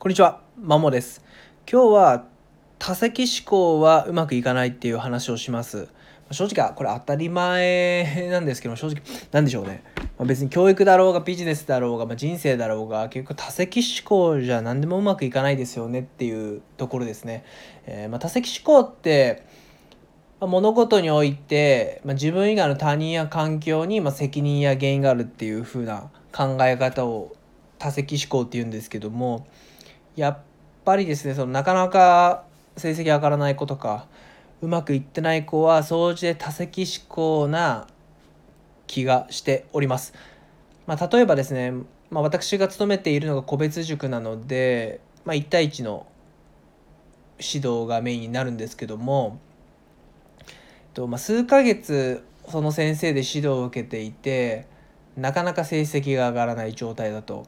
こんにちは、まもです。今日は多席思考はうまくいかないっていう話をします。正直これ当たり前 なんですけど正直なんでしょうね。まあ、別に教育だろうがビジネスだろうが、まあ、人生だろうが結局多席思考じゃ何でもうまくいかないですよねっていうところですね。えーまあ、多席思考ってま物事において、ま、自分以外の他人や環境に、ま、責任や原因があるっていう風な考え方を多席思考って言うんですけどもやっぱりですねそのなかなか成績上がらない子とかうまくいってない子は総じて多席思考な気がしております。まあ、例えばですね、まあ、私が勤めているのが個別塾なので、まあ、1対1の指導がメインになるんですけども、とまあ、数ヶ月その先生で指導を受けていてなかなか成績が上がらない状態だと。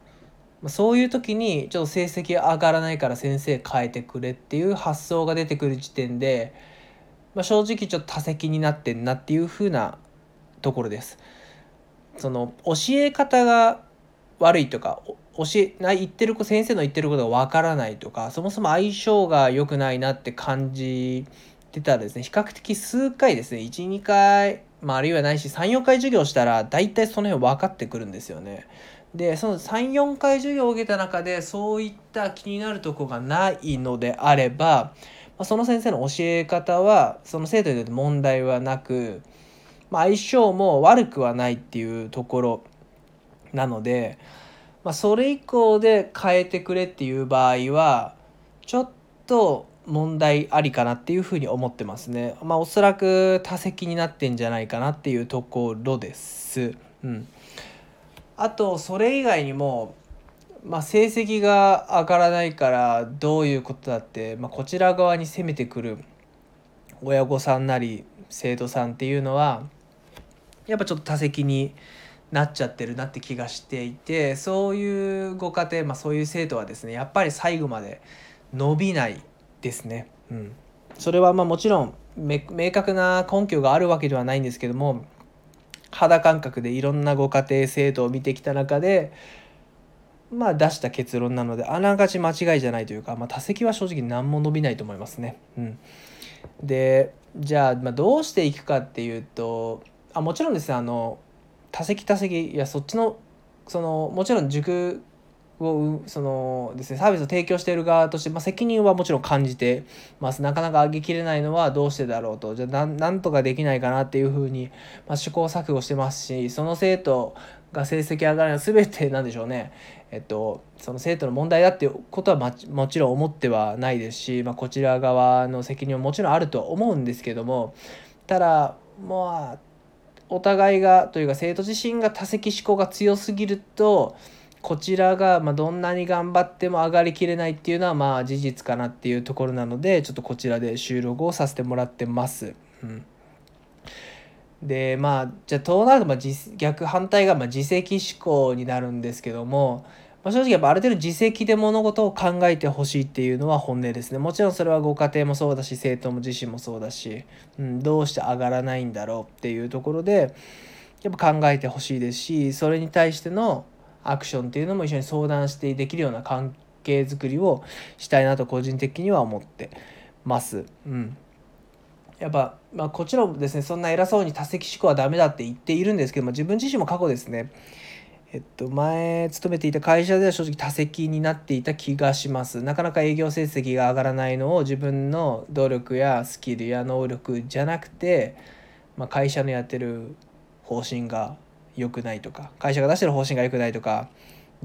まそういう時にちょっと成績上がらないから先生変えてくれっていう発想が出てくる時点で、まあ、正直ちょっと多席になってんなっていう風なところです。その教え方が悪いとか教えない言ってる子先生の言ってることがわからないとかそもそも相性が良くないなって感じてたらですね比較的数回ですね12回、まあ、あるいはないし34回授業したら大体その辺分かってくるんですよね。でその34回授業を受けた中でそういった気になるとこがないのであれば、その先生の教え方はその生徒にとって問題はなく、まあ、相性も悪くはないっていうところなので、まあ、それ以降で変えてくれっていう場合はちょっと問題ありかなっていうふうに思ってますね。まあ、おそらく多席になってんじゃないかなっていうところです。うんあとそれ以外にも、まあ、成績が上がらないからどういうことだって、まあ、こちら側に攻めてくる親御さんなり生徒さんっていうのはやっぱちょっと多席になっちゃってるなって気がしていてそういうご家庭、まあ、そういう生徒はですねやっぱり最後まで伸びないですね。うん、それはまあもちろん明確な根拠があるわけではないんですけども肌感覚でいろんなご家庭生徒を見てきた中でまあ出した結論なのであながち間違いじゃないというか、まあ、多席は正直何も伸びないと思いますね。うん、でじゃあ、まあ、どうしていくかっていうとあもちろんですねあの多席多席いやそっちのそのもちろん塾をそのですねサービスを提供している側として、まあ、責任はもちろん感じてます。なかなか上げきれないのはどうしてだろうと。じゃあなんとかできないかなっていうふうに、まあ、試行錯誤してますしその生徒が成績上がらない全てなんでしょうね。えっとその生徒の問題だっていうことはまもちろん思ってはないですし、まあ、こちら側の責任ももちろんあるとは思うんですけども。ただまあお互いがというか生徒自身が多席思考が強すぎるとこちらがまどんなに頑張っても上がりきれないっていうのはまあ事実かなっていうところなのでちょっとこちらで収録をさせてもらってます。うん、でまあじゃあとなるとまあ逆反対がまあ自責思考になるんですけども、まあ、正直やっぱある程度自責で物事を考えてほしいっていうのは本音ですね。もちろんそれはご家庭もそうだし生徒も自身もそうだし、うん、どうして上がらないんだろうっていうところでやっぱ考えてほしいですしそれに対してのアクションっていうのも一緒に相談してできるような関係づくりをしたいなと個人的には思ってます。うん、やっぱ、まあ、こちらもですねそんな偉そうに多席思考はダメだって言っているんですけども自分自身も過去ですねえっと、前勤めていた会社では正直多席になっていた気がしますなかなか営業成績が上がらないのを自分の努力やスキルや能力じゃなくて、まあ、会社のやってる方針が良くないとか会社が出してる方針が良くないとか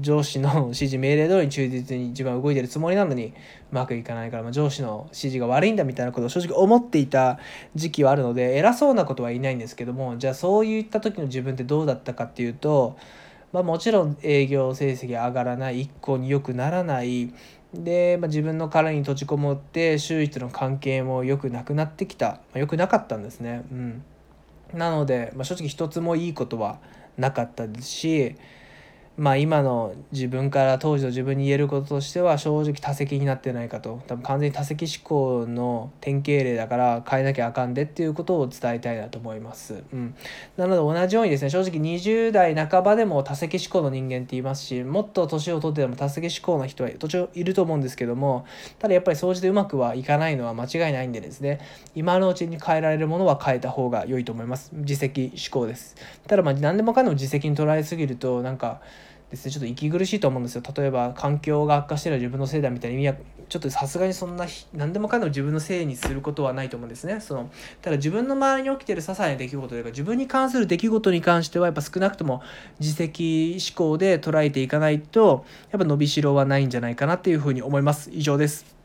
上司の 指示命令通りに忠実に自分は動いてるつもりなのにうまくいかないから、まあ、上司の指示が悪いんだみたいなことを正直思っていた時期はあるので偉そうなことは言いないんですけどもじゃあそういった時の自分ってどうだったかっていうと、まあ、もちろん営業成績上がらない一向に良くならないで、まあ、自分の殻に閉じこもって周囲との関係も良くなくなってきた、まあ、良くなかったんですね。うんなので、まあ、正直一つもいいことはなかったですしまあ今の自分から当時の自分に言えることとしては正直多席になってないかと多分完全に多席思考の典型例だから変えなきゃあかんでっていうことを伝えたいなと思います。うん、なので同じようにですね正直20代半ばでも多席思考の人間って言いますしもっと年を取ってでも多席思考の人は途中いると思うんですけどもただやっぱり掃除でうまくはいかないのは間違いないんでですね今のうちに変えられるものは変えた方が良いと思います。自責思考です。ただまあ何でもかんでも自責に捉えすぎるとなんかですね。ちょっと息苦しいと思うんですよ。例えば環境が悪化してる自分のせいだみたいな意味はちょっとさすがにそんな何でもかんでも自分のせいにすることはないと思うんですね。そのただ自分の周りに起きてる些細な出来事というか自分に関する出来事に関してはやっぱ少なくとも自責思考で捉えていかないとやっぱ伸びしろはないんじゃないかなっていうふうに思います。以上です。